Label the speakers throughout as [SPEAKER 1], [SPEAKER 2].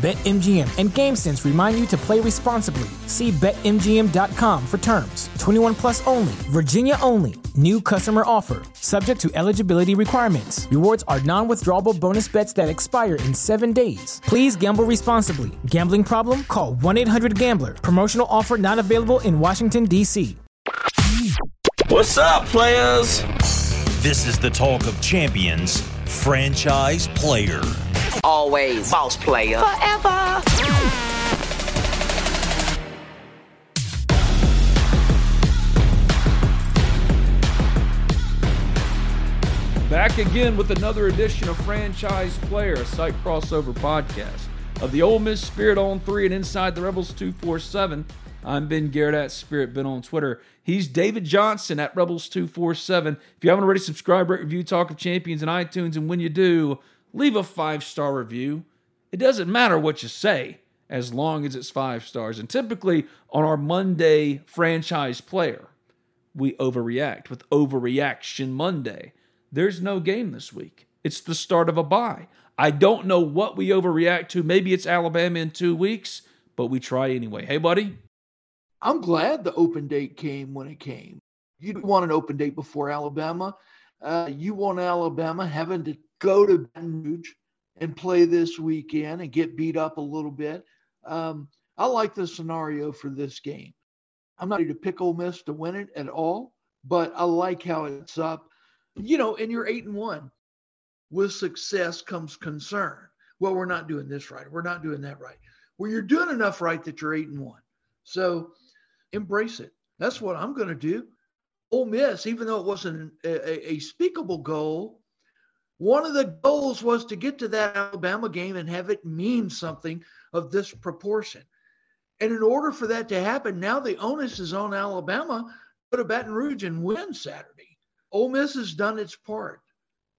[SPEAKER 1] BetMGM and GameSense remind you to play responsibly. See BetMGM.com for terms. 21 plus only, Virginia only. New customer offer, subject to eligibility requirements. Rewards are non withdrawable bonus bets that expire in seven days. Please gamble responsibly. Gambling problem? Call 1 800 Gambler. Promotional offer not available in Washington, D.C.
[SPEAKER 2] What's up, players?
[SPEAKER 3] This is the talk of champions, franchise player.
[SPEAKER 4] Always boss player.
[SPEAKER 5] Forever.
[SPEAKER 6] Back again with another edition of Franchise Player, a site crossover podcast of the Ole Miss Spirit On3 and Inside the Rebels 247. I'm Ben Garrett at Spirit Ben on Twitter. He's David Johnson at Rebels 247. If you haven't already subscribed, rate, review Talk of Champions in iTunes, and when you do, leave a five star review. It doesn't matter what you say as long as it's five stars. And typically on our Monday franchise player, we overreact with Overreaction Monday. There's no game this week. It's the start of a bye. I don't know what we overreact to. Maybe it's Alabama in two weeks, but we try anyway. Hey, buddy.
[SPEAKER 7] I'm glad the open date came when it came. You don't want an open date before Alabama. Uh, you want Alabama having to go to Baton Rouge and play this weekend and get beat up a little bit. Um, I like the scenario for this game. I'm not ready to pick Ole Miss to win it at all, but I like how it's up. You know, and you're eight and one. With success comes concern. Well, we're not doing this right. We're not doing that right. Well, you're doing enough right that you're eight and one. So embrace it. That's what I'm going to do. Ole Miss, even though it wasn't a, a, a speakable goal, one of the goals was to get to that Alabama game and have it mean something of this proportion. And in order for that to happen, now the onus is on Alabama go to Baton Rouge and win Saturday. Ole Miss has done its part.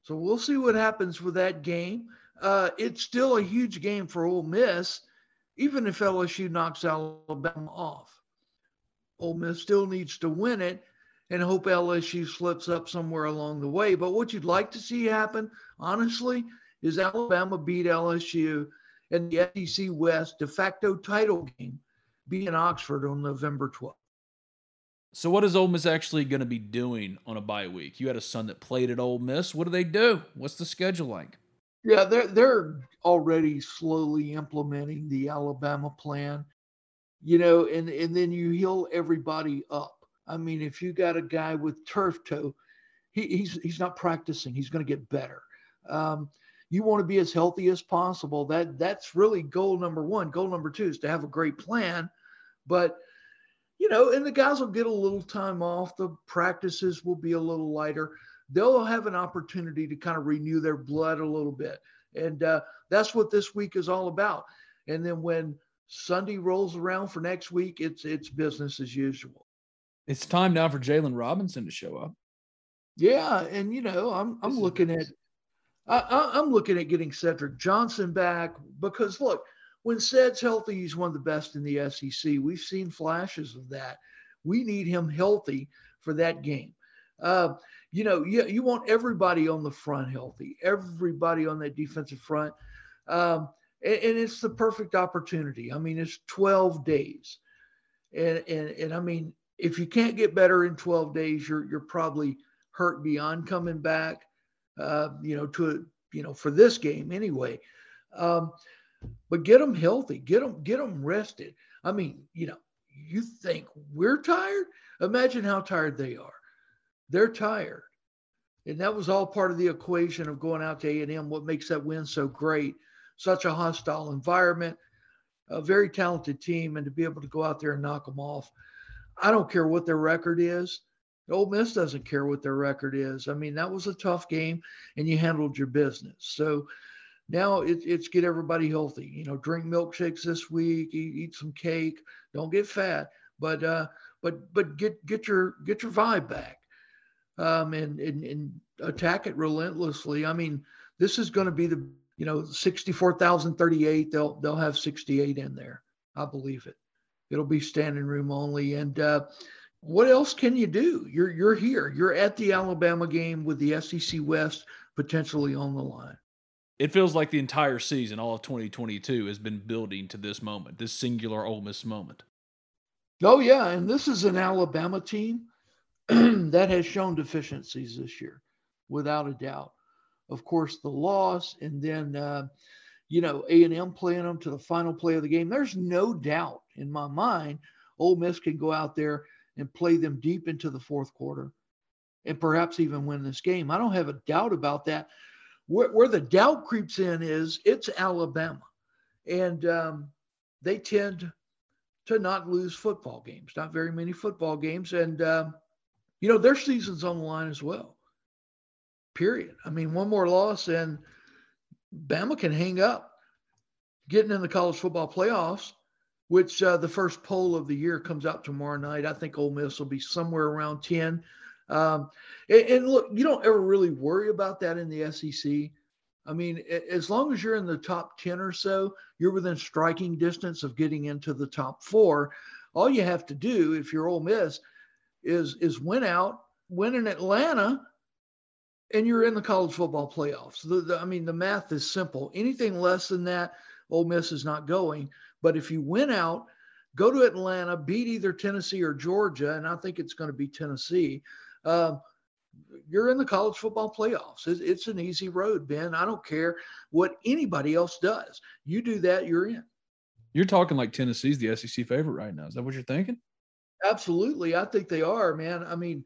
[SPEAKER 7] So we'll see what happens with that game. Uh, it's still a huge game for Ole Miss, even if LSU knocks Alabama off. Ole Miss still needs to win it and hope LSU slips up somewhere along the way. But what you'd like to see happen, honestly, is Alabama beat LSU and the SEC West de facto title game be in Oxford on November 12th.
[SPEAKER 6] So, what is Ole Miss actually going to be doing on a bye week? You had a son that played at Ole Miss. What do they do? What's the schedule like?
[SPEAKER 7] Yeah, they're they're already slowly implementing the Alabama plan you know, and and then you heal everybody up. I mean, if you got a guy with turf toe, he, he's he's not practicing. He's going to get better. Um, you want to be as healthy as possible. That that's really goal number one. Goal number two is to have a great plan, but you know, and the guys will get a little time off. The practices will be a little lighter. They'll have an opportunity to kind of renew their blood a little bit, and uh, that's what this week is all about. And then when Sunday rolls around for next week, it's it's business as usual.
[SPEAKER 6] It's time now for Jalen Robinson to show up.
[SPEAKER 7] Yeah, and you know, I'm I'm this looking at I, am looking at getting Cedric Johnson back because look, when Ced's healthy, he's one of the best in the SEC. We've seen flashes of that. We need him healthy for that game. Uh, you know, you, you want everybody on the front healthy, everybody on that defensive front. Um, and, and it's the perfect opportunity. I mean, it's 12 days. And, and, and I mean, if you can't get better in 12 days, you're, you're probably hurt beyond coming back, uh, you know, to, you know, for this game anyway. Um, but get them healthy, get them, get them rested. I mean, you know, you think we're tired? Imagine how tired they are. They're tired. And that was all part of the equation of going out to A&M. What makes that win so great such a hostile environment, a very talented team, and to be able to go out there and knock them off. I don't care what their record is. Ole Miss doesn't care what their record is. I mean, that was a tough game, and you handled your business. So now it, it's get everybody healthy. You know, drink milkshakes this week, eat, eat some cake. Don't get fat, but uh, but but get get your get your vibe back, um, and and and attack it relentlessly. I mean, this is going to be the you know sixty four thousand thirty eight. They'll they'll have sixty eight in there. I believe it. It'll be standing room only, and. Uh, what else can you do? You're you're here. You're at the Alabama game with the SEC West potentially on the line.
[SPEAKER 6] It feels like the entire season, all of 2022, has been building to this moment, this singular Ole Miss moment.
[SPEAKER 7] Oh yeah, and this is an Alabama team that has shown deficiencies this year, without a doubt. Of course, the loss, and then uh, you know A and M playing them to the final play of the game. There's no doubt in my mind, Ole Miss can go out there and play them deep into the fourth quarter and perhaps even win this game. I don't have a doubt about that. Where, where the doubt creeps in is it's Alabama, and um, they tend to not lose football games, not very many football games. And, um, you know, their season's on the line as well. Period. I mean, one more loss and Bama can hang up. Getting in the college football playoffs which uh, the first poll of the year comes out tomorrow night. I think Ole Miss will be somewhere around 10. Um, and, and, look, you don't ever really worry about that in the SEC. I mean, as long as you're in the top 10 or so, you're within striking distance of getting into the top four. All you have to do, if you're Ole Miss, is is win out, win in Atlanta, and you're in the college football playoffs. The, the, I mean, the math is simple. Anything less than that, Ole Miss is not going. But if you win out, go to Atlanta, beat either Tennessee or Georgia, and I think it's going to be Tennessee. Uh, you're in the college football playoffs. It's, it's an easy road, Ben. I don't care what anybody else does. You do that, you're in.
[SPEAKER 6] You're talking like Tennessee's the SEC favorite right now. Is that what you're thinking?
[SPEAKER 7] Absolutely. I think they are, man. I mean,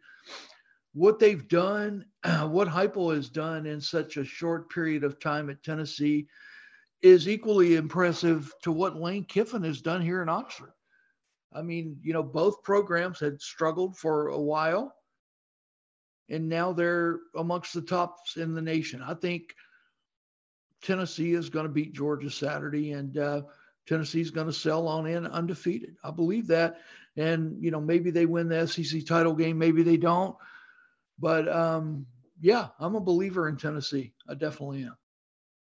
[SPEAKER 7] what they've done, what Heupel has done in such a short period of time at Tennessee – is equally impressive to what Lane Kiffin has done here in Oxford. I mean, you know, both programs had struggled for a while, and now they're amongst the tops in the nation. I think Tennessee is going to beat Georgia Saturday, and uh, Tennessee is going to sell on in undefeated. I believe that. And, you know, maybe they win the SEC title game, maybe they don't. But um, yeah, I'm a believer in Tennessee. I definitely am.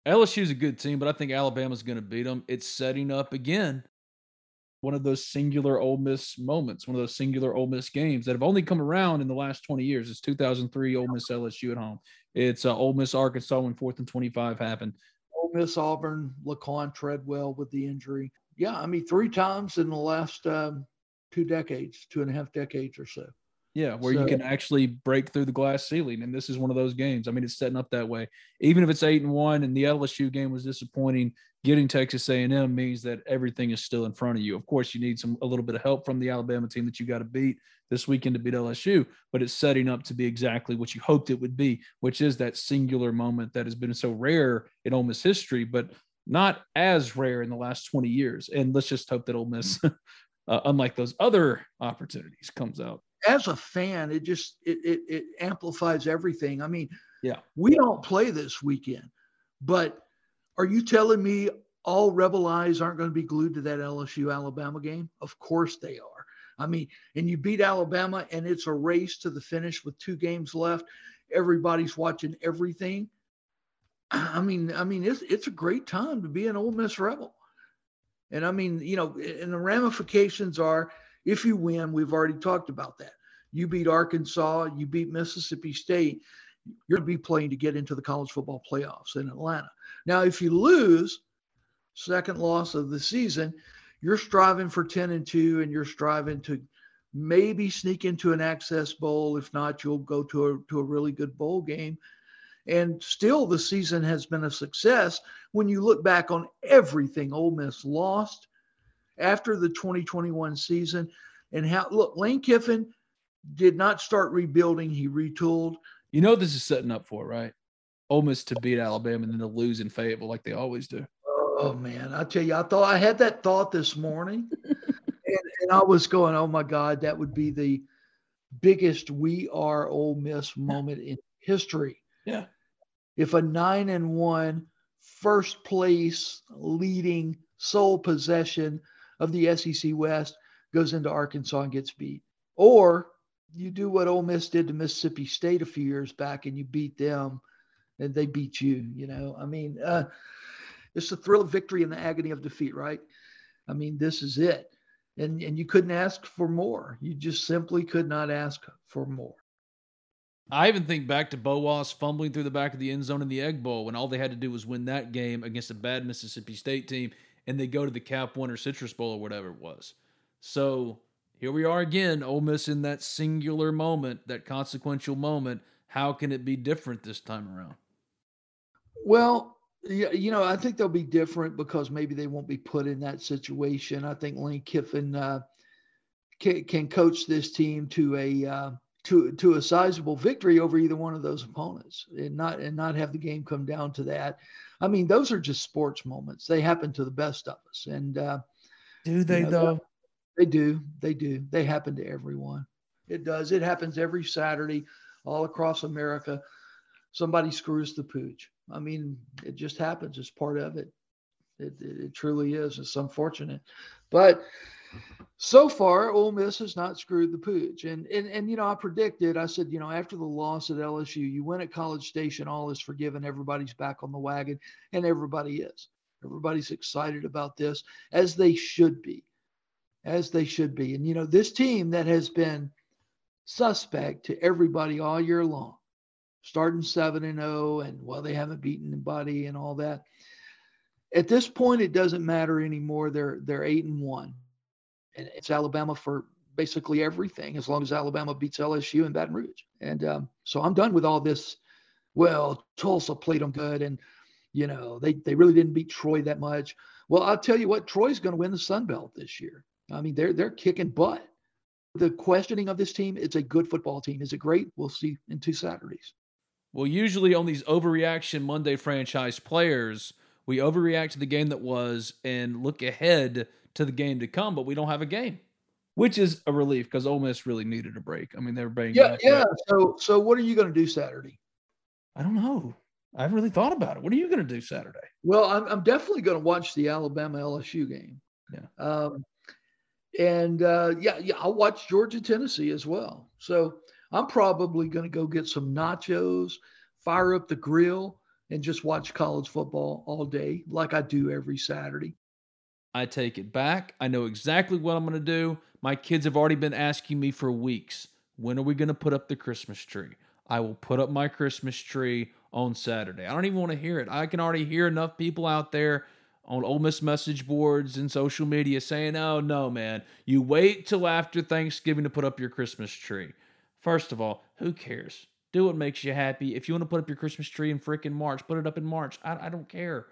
[SPEAKER 6] LSU's a good team, but I think Alabama's going to beat them. It's setting up again one of those singular Ole Miss moments, one of those singular Ole Miss games that have only come around in the last 20 years. It's 2003 Ole Miss LSU at home. It's uh, Ole Miss Arkansas when fourth and 25 happened.
[SPEAKER 7] Ole Miss Auburn, Laquon Treadwell with the injury. Yeah, I mean, three times in the last um, two decades, two and a half decades or so.
[SPEAKER 6] Yeah, where so, you can actually break through the glass ceiling, and this is one of those games. I mean, it's setting up that way. Even if it's eight and one, and the LSU game was disappointing, getting Texas A&M means that everything is still in front of you. Of course, you need some a little bit of help from the Alabama team that you got to beat this weekend to beat LSU, but it's setting up to be exactly what you hoped it would be, which is that singular moment that has been so rare in Ole Miss history, but not as rare in the last 20 years. And let's just hope that Ole Miss, uh, unlike those other opportunities, comes out
[SPEAKER 7] as a fan, it just it, it, it amplifies everything. I mean,
[SPEAKER 6] yeah,
[SPEAKER 7] we don't play this weekend, but are you telling me all Rebel eyes aren't going to be glued to that LSU Alabama game? Of course they are. I mean, and you beat Alabama, and it's a race to the finish with two games left. Everybody's watching everything. I mean, I mean, it's it's a great time to be an Ole Miss Rebel. And I mean, you know, and the ramifications are if you win, we've already talked about that. You beat Arkansas, you beat Mississippi State, you're going to be playing to get into the college football playoffs in Atlanta. Now, if you lose, second loss of the season, you're striving for 10 and 2 and you're striving to maybe sneak into an access bowl. If not, you'll go to a, to a really good bowl game. And still, the season has been a success when you look back on everything Ole Miss lost after the 2021 season. And how, look, Lane Kiffin did not start rebuilding, he retooled.
[SPEAKER 6] You know, this is setting up for, right? Ole Miss to beat Alabama and then to lose in Fayetteville like they always do.
[SPEAKER 7] Oh, man. I tell you, I thought I had that thought this morning. and, and I was going, oh my God, that would be the biggest we are Ole Miss moment in history.
[SPEAKER 6] Yeah.
[SPEAKER 7] If a nine and one first place leading sole possession of the SEC West goes into Arkansas and gets beat. Or you do what Ole Miss did to Mississippi State a few years back and you beat them and they beat you, you know. I mean, uh, it's the thrill of victory and the agony of defeat, right? I mean, this is it. And, and you couldn't ask for more. You just simply could not ask for more.
[SPEAKER 6] I even think back to Boas fumbling through the back of the end zone in the Egg Bowl when all they had to do was win that game against a bad Mississippi State team, and they go to the Cap One or Citrus Bowl or whatever it was. So here we are again, Ole Miss in that singular moment, that consequential moment. How can it be different this time around?
[SPEAKER 7] Well, you know, I think they'll be different because maybe they won't be put in that situation. I think Lane Kiffin uh, can, can, coach this team to a uh, to to a sizable victory over either one of those opponents, and not and not have the game come down to that. I mean, those are just sports moments. They happen to the best of us, and uh,
[SPEAKER 6] do they you know, though?
[SPEAKER 7] They do. They do. They happen to everyone. It does. It happens every Saturday all across America. Somebody screws the pooch. I mean, it just happens. It's part of it. It, it, it truly is. It's unfortunate, but so far, Ole Miss has not screwed the pooch. And and and you know, I predicted. I said, you know, after the loss at LSU, you win at College Station, all is forgiven. Everybody's back on the wagon, and everybody is. Everybody's excited about this, as they should be, as they should be. And you know, this team that has been suspect to everybody all year long, starting seven and zero, oh, and well, they haven't beaten anybody and all that. At this point, it doesn't matter anymore. They're they're eight and one, and it's Alabama for basically everything as long as Alabama beats LSU and Baton Rouge. And um, so I'm done with all this. Well, Tulsa played them good, and you know they they really didn't beat Troy that much. Well, I'll tell you what, Troy's going to win the Sun Belt this year. I mean, they're they're kicking butt. The questioning of this team, it's a good football team. Is it great? We'll see in two Saturdays.
[SPEAKER 6] Well, usually on these overreaction Monday franchise players, we overreact to the game that was and look ahead to the game to come, but we don't have a game, which is a relief because Ole Miss really needed a break. I mean, they were bringing
[SPEAKER 7] yeah, yeah. So, so what are you going to do Saturday?
[SPEAKER 6] I don't know. I haven't really thought about it. What are you going to do Saturday?
[SPEAKER 7] Well, I'm, I'm definitely going to watch the Alabama LSU game.
[SPEAKER 6] Yeah.
[SPEAKER 7] Um, and uh, yeah, yeah, I'll watch Georgia Tennessee as well. So I'm probably going to go get some nachos, fire up the grill, and just watch college football all day, like I do every Saturday.
[SPEAKER 6] I take it back. I know exactly what I'm going to do. My kids have already been asking me for weeks when are we going to put up the Christmas tree? I will put up my Christmas tree on Saturday. I don't even want to hear it. I can already hear enough people out there on Ole Miss message boards and social media saying, oh, no, man, you wait till after Thanksgiving to put up your Christmas tree. First of all, who cares? Do what makes you happy. If you want to put up your Christmas tree in freaking March, put it up in March. I, I don't care.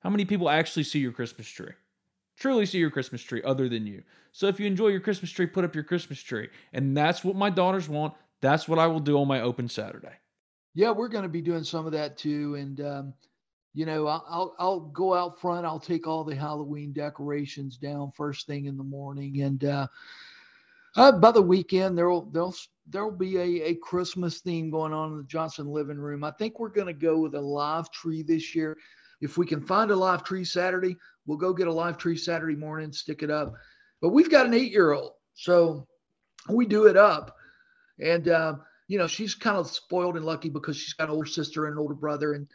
[SPEAKER 6] How many people actually see your Christmas tree? Truly see your Christmas tree other than you. So if you enjoy your Christmas tree, put up your Christmas tree. And that's what my daughters want. That's what I will do on my open Saturday.
[SPEAKER 7] Yeah, we're going to be doing some of that too. And, um, you know, I'll, I'll, I'll go out front. I'll take all the Halloween decorations down first thing in the morning, and uh, uh, by the weekend, there'll there'll there'll be a, a Christmas theme going on in the Johnson living room. I think we're going to go with a live tree this year. If we can find a live tree Saturday, we'll go get a live tree Saturday morning, stick it up. But we've got an eight year old, so we do it up. And, uh, you know, she's kind of spoiled and lucky because she's got an older sister and an older brother, and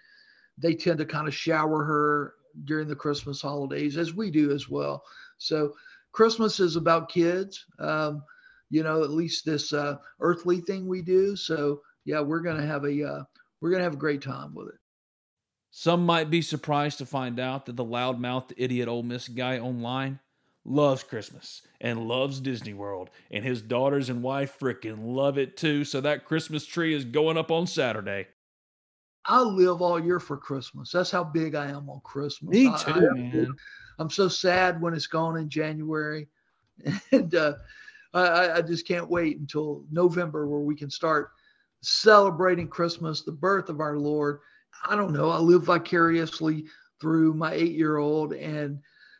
[SPEAKER 7] they tend to kind of shower her during the Christmas holidays, as we do as well. So, Christmas is about kids. Um, you know, at least this uh, earthly thing we do. So yeah, we're gonna have a uh, we're gonna have a great time with it.
[SPEAKER 6] Some might be surprised to find out that the loudmouth idiot Ole Miss guy online loves Christmas and loves Disney World, and his daughters and wife frickin' love it too. So that Christmas tree is going up on Saturday.
[SPEAKER 7] I live all year for Christmas. That's how big I am on Christmas.
[SPEAKER 6] Me too,
[SPEAKER 7] I,
[SPEAKER 6] man.
[SPEAKER 7] I'm so sad when it's gone in January, and uh, I, I just can't wait until November where we can start celebrating Christmas, the birth of our Lord. I don't know. I live vicariously through my eight-year-old, and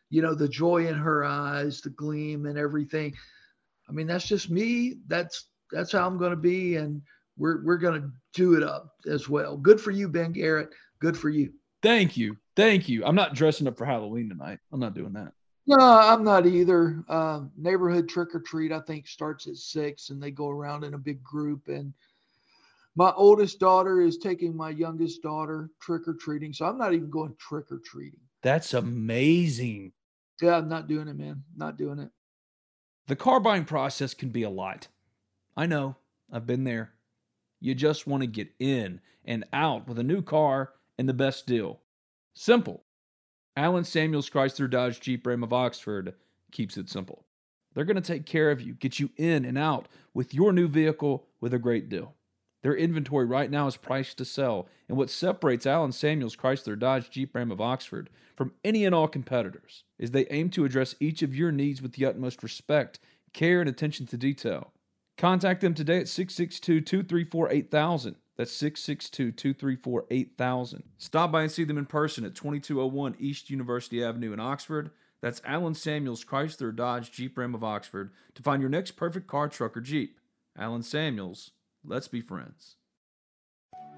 [SPEAKER 7] you know, the joy in her eyes, the gleam and everything. I mean, that's just me. That's that's how I'm going to be, and we're we're going to do it up as well. Good for you, Ben Garrett. Good for you.
[SPEAKER 6] Thank you, thank you. I'm not dressing up for Halloween tonight. I'm not doing that.
[SPEAKER 7] No, I'm not either. Uh, neighborhood trick or treat, I think, starts at six, and they go around in a big group. And my oldest daughter is taking my youngest daughter trick or treating, so I'm not even going trick or treating.
[SPEAKER 6] That's amazing.
[SPEAKER 7] Yeah, I'm not doing it, man. Not doing it.
[SPEAKER 6] The car buying process can be a lot. I know. I've been there. You just want to get in and out with a new car and the best deal. Simple. Alan Samuels Chrysler Dodge Jeep Ram of Oxford keeps it simple. They're going to take care of you, get you in and out with your new vehicle with a great deal. Their inventory right now is priced to sell, and what separates Alan Samuels Chrysler Dodge Jeep Ram of Oxford from any and all competitors is they aim to address each of your needs with the utmost respect, care, and attention to detail. Contact them today at 662 234 8000. That's 662 234 8000. Stop by and see them in person at 2201 East University Avenue in Oxford. That's Alan Samuels Chrysler Dodge Jeep Ram of Oxford to find your next perfect car, truck, or Jeep. Alan Samuels, let's be friends.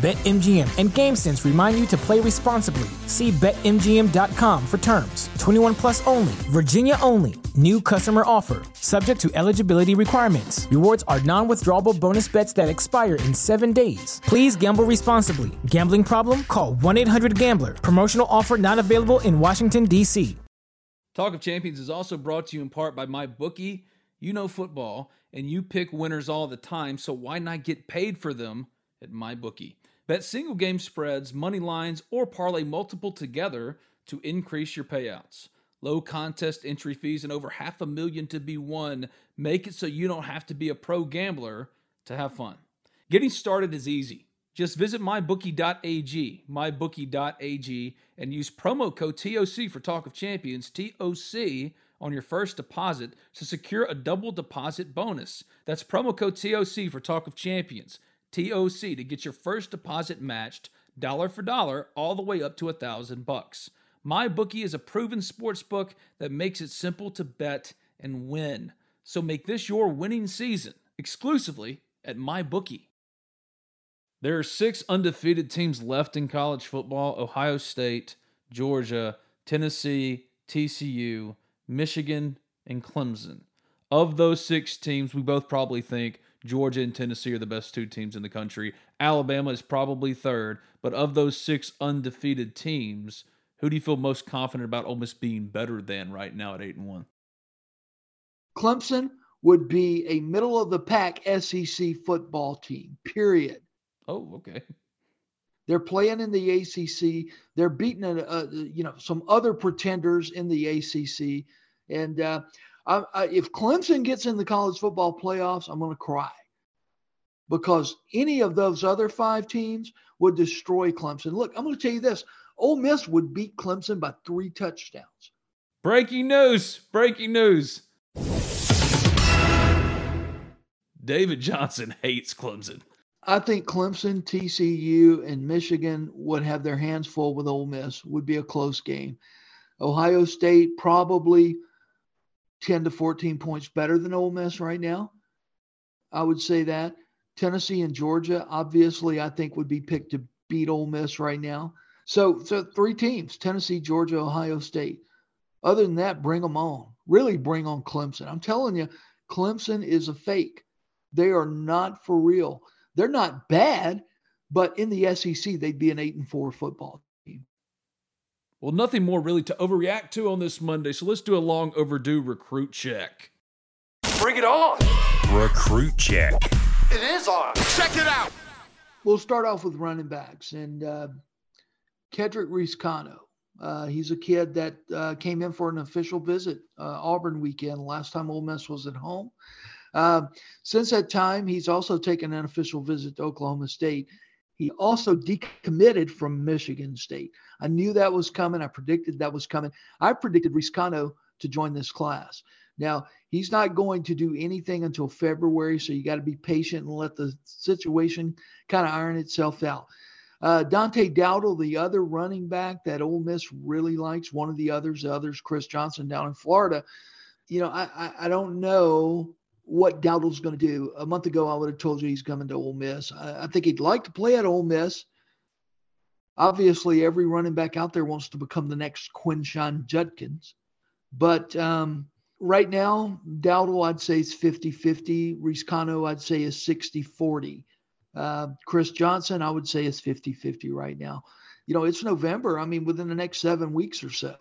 [SPEAKER 1] BetMGM and GameSense remind you to play responsibly. See BetMGM.com for terms. 21 plus only, Virginia only. New customer offer, subject to eligibility requirements. Rewards are non withdrawable bonus bets that expire in seven days. Please gamble responsibly. Gambling problem? Call 1 800 Gambler. Promotional offer not available in Washington, D.C.
[SPEAKER 6] Talk of Champions is also brought to you in part by my bookie. You know football, and you pick winners all the time, so why not get paid for them at my bookie? Bet single game spreads, money lines, or parlay multiple together to increase your payouts. Low contest entry fees and over half a million to be won make it so you don't have to be a pro gambler to have fun. Getting started is easy. Just visit mybookie.ag, mybookie.ag, and use promo code TOC for Talk of Champions, TOC, on your first deposit to secure a double deposit bonus. That's promo code TOC for Talk of Champions. TOC to get your first deposit matched dollar for dollar all the way up to a thousand bucks. MyBookie is a proven sports book that makes it simple to bet and win. So make this your winning season exclusively at MyBookie. There are six undefeated teams left in college football Ohio State, Georgia, Tennessee, TCU, Michigan, and Clemson. Of those six teams, we both probably think Georgia and Tennessee are the best two teams in the country. Alabama is probably third, but of those six undefeated teams, who do you feel most confident about Ole Miss being better than right now at eight and one?
[SPEAKER 7] Clemson would be a middle of the pack SEC football team. Period.
[SPEAKER 6] Oh, okay.
[SPEAKER 7] They're playing in the ACC. They're beating, uh, you know, some other pretenders in the ACC, and uh, I, I, if Clemson gets in the college football playoffs, I'm going to cry because any of those other five teams would destroy Clemson. Look, I'm going to tell you this: Ole Miss would beat Clemson by three touchdowns.
[SPEAKER 6] Breaking news! Breaking news! David Johnson hates Clemson.
[SPEAKER 7] I think Clemson, TCU, and Michigan would have their hands full with Ole Miss. Would be a close game. Ohio State probably 10 to 14 points better than Ole Miss right now. I would say that. Tennessee and Georgia, obviously, I think would be picked to beat Ole Miss right now. So, so three teams: Tennessee, Georgia, Ohio State. Other than that, bring them on. Really, bring on Clemson. I'm telling you, Clemson is a fake. They are not for real. They're not bad, but in the SEC, they'd be an eight and four football.
[SPEAKER 6] Well, nothing more really to overreact to on this Monday. So let's do a long overdue recruit check.
[SPEAKER 2] Bring it on.
[SPEAKER 3] Recruit check.
[SPEAKER 2] It is on. Check it out.
[SPEAKER 7] We'll start off with running backs and uh, Kedrick Reescano. Uh, he's a kid that uh, came in for an official visit uh, Auburn weekend last time Ole Miss was at home. Uh, since that time, he's also taken an official visit to Oklahoma State. He also decommitted from Michigan State. I knew that was coming. I predicted that was coming. I predicted Reescano to join this class. Now, he's not going to do anything until February, so you got to be patient and let the situation kind of iron itself out. Uh, Dante Dowdle, the other running back that Ole Miss really likes, one of the others, the others, Chris Johnson down in Florida. You know, I, I, I don't know what Dowdle's going to do. A month ago, I would have told you he's coming to Ole Miss. I, I think he'd like to play at Ole Miss. Obviously, every running back out there wants to become the next Quinshon Judkins. But um, right now, Dowdle, I'd say is 50 50. Reescano, I'd say is 60 40. Uh, Chris Johnson, I would say is 50 50 right now. You know, it's November. I mean, within the next seven weeks or so,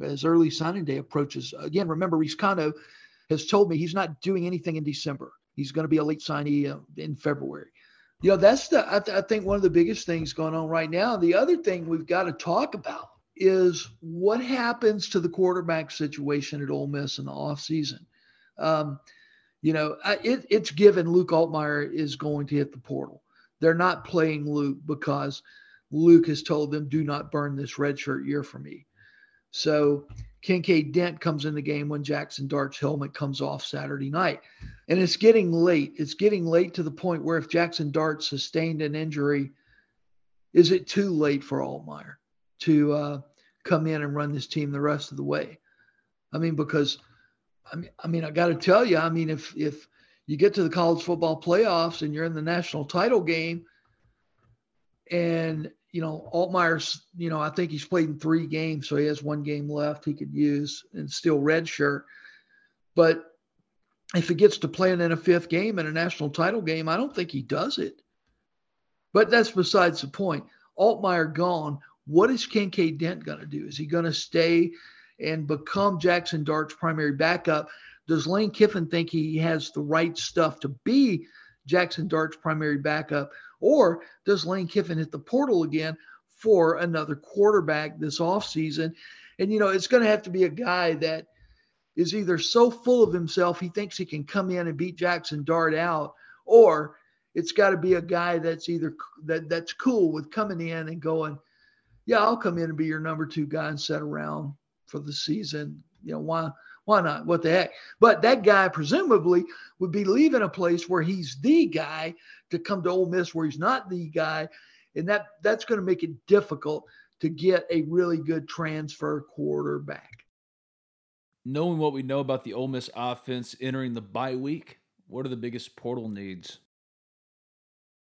[SPEAKER 7] as early signing day approaches. Again, remember, Reescano has told me he's not doing anything in December. He's going to be a late signee uh, in February. You know, that's the, I, th- I think, one of the biggest things going on right now. The other thing we've got to talk about is what happens to the quarterback situation at Ole Miss in the offseason. Um, you know, it, it's given Luke Altmyer is going to hit the portal. They're not playing Luke because Luke has told them, do not burn this redshirt year for me. So Kinkead Dent comes in the game when Jackson Dart's helmet comes off Saturday night. And it's getting late. It's getting late to the point where if Jackson Dart sustained an injury, is it too late for Altmyer to uh, come in and run this team the rest of the way? I mean, because I mean, I mean, I got to tell you, I mean, if if you get to the college football playoffs and you're in the national title game, and you know Altmyer's, you know, I think he's played in three games, so he has one game left he could use and still redshirt. But if he gets to playing in a fifth game in a national title game, I don't think he does it. But that's besides the point. Altmyer gone. What is Kinkead Dent going to do? Is he going to stay and become Jackson Dart's primary backup. Does Lane Kiffin think he has the right stuff to be Jackson Dart's primary backup? Or does Lane Kiffin hit the portal again for another quarterback this offseason? And, you know, it's going to have to be a guy that is either so full of himself he thinks he can come in and beat Jackson Dart out, or it's got to be a guy that's either that that's cool with coming in and going, yeah, I'll come in and be your number two guy and set around for the season. You know, why why not? What the heck? But that guy presumably would be leaving a place where he's the guy to come to Ole Miss where he's not the guy. And that that's going to make it difficult to get a really good transfer quarterback.
[SPEAKER 6] Knowing what we know about the Ole Miss offense entering the bye week, what are the biggest portal needs?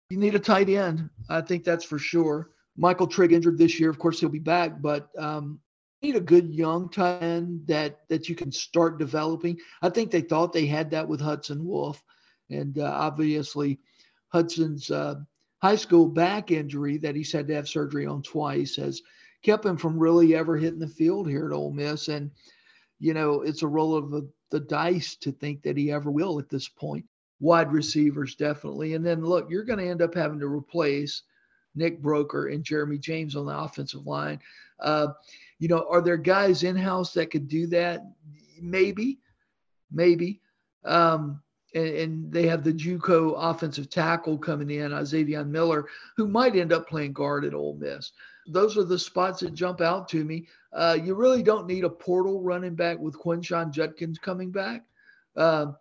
[SPEAKER 7] You need a tight end. I think that's for sure. Michael Trigg injured this year. Of course, he'll be back, but um, need a good young tight end that that you can start developing. I think they thought they had that with Hudson Wolfe, and uh, obviously Hudson's uh, high school back injury that he's had to have surgery on twice has kept him from really ever hitting the field here at Ole Miss. And you know, it's a roll of the, the dice to think that he ever will at this point. Wide receivers definitely, and then look, you're going to end up having to replace Nick Broeker and Jeremy James on the offensive line. Uh, you know, are there guys in house that could do that? Maybe, maybe. Um, and, and, they have the JUCO offensive tackle coming in, Isaiah Miller, who might end up playing guard at Ole Miss. Those are the spots that jump out to me. Uh, you really don't need a portal running back with Quinshon Judkins coming back, uh,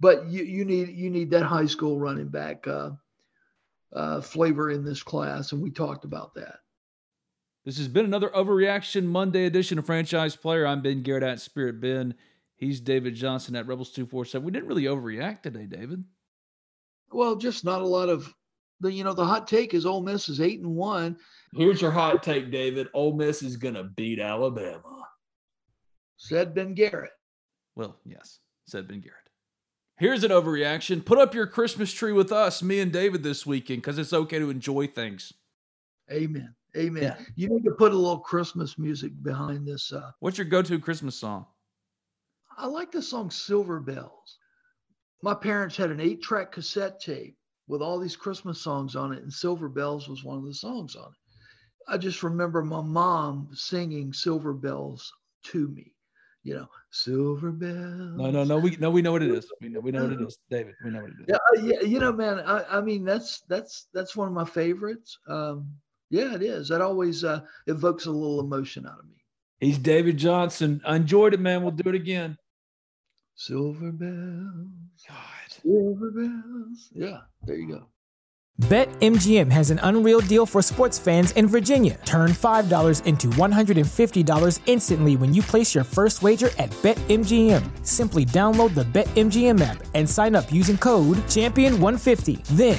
[SPEAKER 7] but you, you need you need that high school running back uh, uh flavor in this class, and we talked about that.
[SPEAKER 6] This has been another Overreaction Monday edition of Franchise Player. I'm Ben Garrett at Spirit Ben. He's David Johnson at Rebels 247. We didn't really overreact today, David.
[SPEAKER 7] Well, just not a lot of the you know the hot take is Ole Miss is eight and one.
[SPEAKER 6] Here's your hot take, David. Ole Miss is gonna beat Alabama.
[SPEAKER 7] Said Ben Garrett.
[SPEAKER 6] Well, yes, said Ben Garrett. Here's an overreaction. Put up your Christmas tree with us, me and David, this weekend, because it's okay to enjoy things.
[SPEAKER 7] Amen. Amen.
[SPEAKER 6] Yeah.
[SPEAKER 7] You need to put a little Christmas music behind this. Uh,
[SPEAKER 6] What's your go-to Christmas song?
[SPEAKER 7] I like the song Silver Bells. My parents had an eight track cassette tape with all these Christmas songs on it, and Silver Bells was one of the songs on it. I just remember my mom singing Silver Bells to me. You know, Silver Bells.
[SPEAKER 6] No, no, no. We no, we know what it is. We know, we know what it is, David. We know what it is.
[SPEAKER 7] Yeah, uh, yeah, you know, man. I, I mean, that's that's that's one of my favorites. Um, yeah, it is. That always uh, evokes a little emotion out of me.
[SPEAKER 6] He's David Johnson. I enjoyed it, man. We'll do it again.
[SPEAKER 7] Silver bells,
[SPEAKER 6] God.
[SPEAKER 7] silver bells. Yeah, there you go.
[SPEAKER 1] BetMGM has an unreal deal for sports fans in Virginia. Turn $5 into $150 instantly when you place your first wager at BetMGM. Simply download the BetMGM app and sign up using code Champion150. Then,